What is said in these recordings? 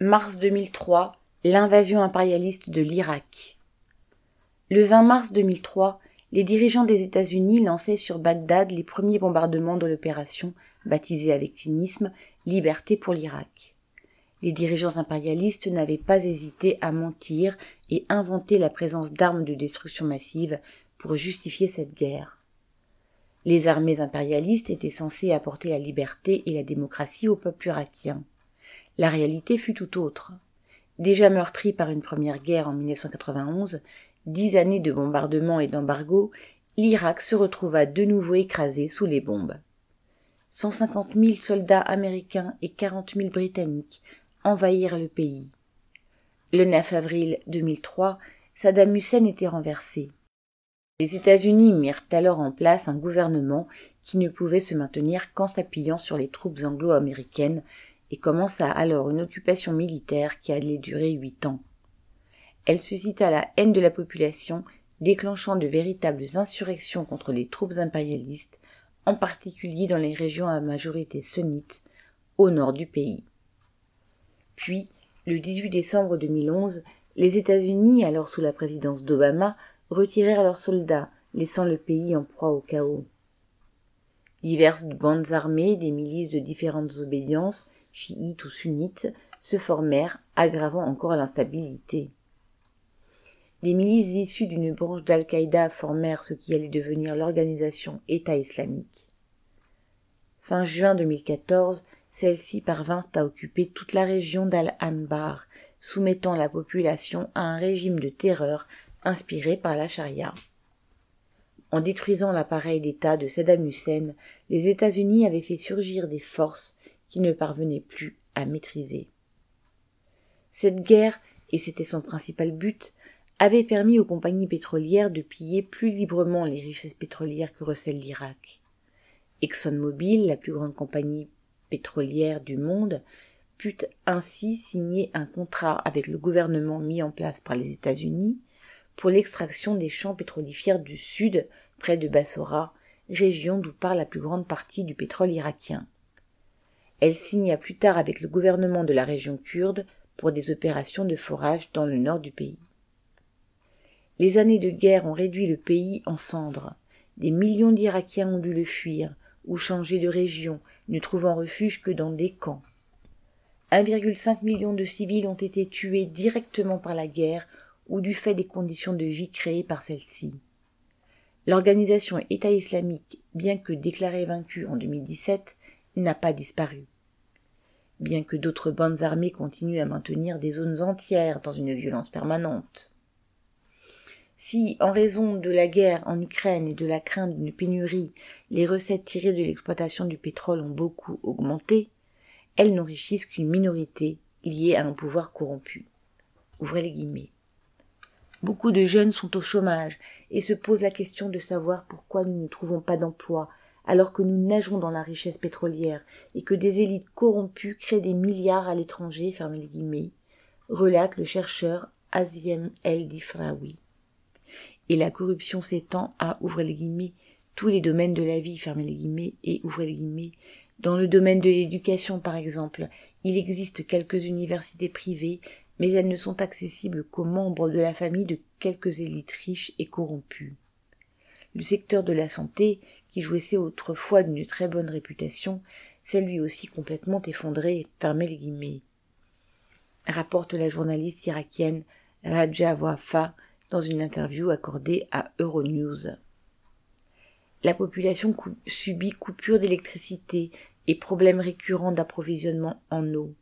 Mars 2003, l'invasion impérialiste de l'Irak. Le 20 mars 2003, les dirigeants des États-Unis lançaient sur Bagdad les premiers bombardements de l'opération, baptisée avec cynisme Liberté pour l'Irak. Les dirigeants impérialistes n'avaient pas hésité à mentir et inventer la présence d'armes de destruction massive pour justifier cette guerre. Les armées impérialistes étaient censées apporter la liberté et la démocratie au peuple irakien. La réalité fut tout autre. Déjà meurtri par une première guerre en 1991, dix années de bombardements et d'embargo, l'Irak se retrouva de nouveau écrasé sous les bombes. 150 000 soldats américains et 40 000 britanniques envahirent le pays. Le 9 avril 2003, Saddam Hussein était renversé. Les États-Unis mirent alors en place un gouvernement qui ne pouvait se maintenir qu'en s'appuyant sur les troupes anglo-américaines et commença alors une occupation militaire qui allait durer huit ans. Elle suscita la haine de la population, déclenchant de véritables insurrections contre les troupes impérialistes, en particulier dans les régions à majorité sunnite, au nord du pays. Puis, le 18 décembre 2011, les États-Unis, alors sous la présidence d'Obama, retirèrent leurs soldats, laissant le pays en proie au chaos. Diverses bandes armées, des milices de différentes obédiences chiites ou sunnites, se formèrent, aggravant encore l'instabilité. Les milices issues d'une branche d'Al-Qaïda formèrent ce qui allait devenir l'organisation État islamique. Fin juin 2014, celle-ci parvint à occuper toute la région d'Al-Anbar, soumettant la population à un régime de terreur inspiré par la charia. En détruisant l'appareil d'État de Saddam Hussein, les États-Unis avaient fait surgir des forces ne parvenait plus à maîtriser. Cette guerre, et c'était son principal but, avait permis aux compagnies pétrolières de piller plus librement les richesses pétrolières que recèle l'Irak. ExxonMobil, la plus grande compagnie pétrolière du monde, put ainsi signer un contrat avec le gouvernement mis en place par les États-Unis pour l'extraction des champs pétrolifères du sud, près de Bassora, région d'où part la plus grande partie du pétrole irakien. Elle signa plus tard avec le gouvernement de la région kurde pour des opérations de forage dans le nord du pays. Les années de guerre ont réduit le pays en cendres. Des millions d'Irakiens ont dû le fuir ou changer de région, ne trouvant refuge que dans des camps. 1,5 million de civils ont été tués directement par la guerre ou du fait des conditions de vie créées par celle-ci. L'organisation État islamique, bien que déclarée vaincue en 2017, n'a pas disparu. Bien que d'autres bandes armées continuent à maintenir des zones entières dans une violence permanente. Si, en raison de la guerre en Ukraine et de la crainte d'une pénurie, les recettes tirées de l'exploitation du pétrole ont beaucoup augmenté, elles n'enrichissent qu'une minorité liée à un pouvoir corrompu. Ouvrez les guillemets. Beaucoup de jeunes sont au chômage et se posent la question de savoir pourquoi nous ne trouvons pas d'emploi alors que nous nageons dans la richesse pétrolière et que des élites corrompues créent des milliards à l'étranger, fermez les relate le chercheur Aziem El Difraoui. Et la corruption s'étend à, les guillemets, tous les domaines de la vie, les guillemets, et les guillemets, dans le domaine de l'éducation, par exemple, il existe quelques universités privées, mais elles ne sont accessibles qu'aux membres de la famille de quelques élites riches et corrompues. Le secteur de la santé jouissait autrefois d'une très bonne réputation, s'est lui aussi complètement effondré, fermé les guillemets. Rapporte la journaliste irakienne Raja Wafa dans une interview accordée à Euronews. La population subit coupure d'électricité et problèmes récurrents d'approvisionnement en eau.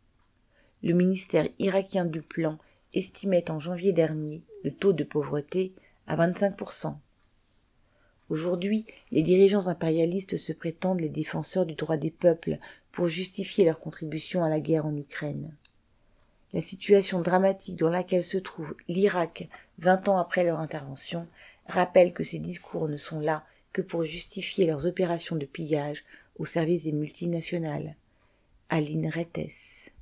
Le ministère irakien du Plan estimait en janvier dernier le taux de pauvreté à 25%. Aujourd'hui, les dirigeants impérialistes se prétendent les défenseurs du droit des peuples pour justifier leur contribution à la guerre en Ukraine. La situation dramatique dans laquelle se trouve l'Irak vingt ans après leur intervention rappelle que ces discours ne sont là que pour justifier leurs opérations de pillage au service des multinationales. Aline Rettes.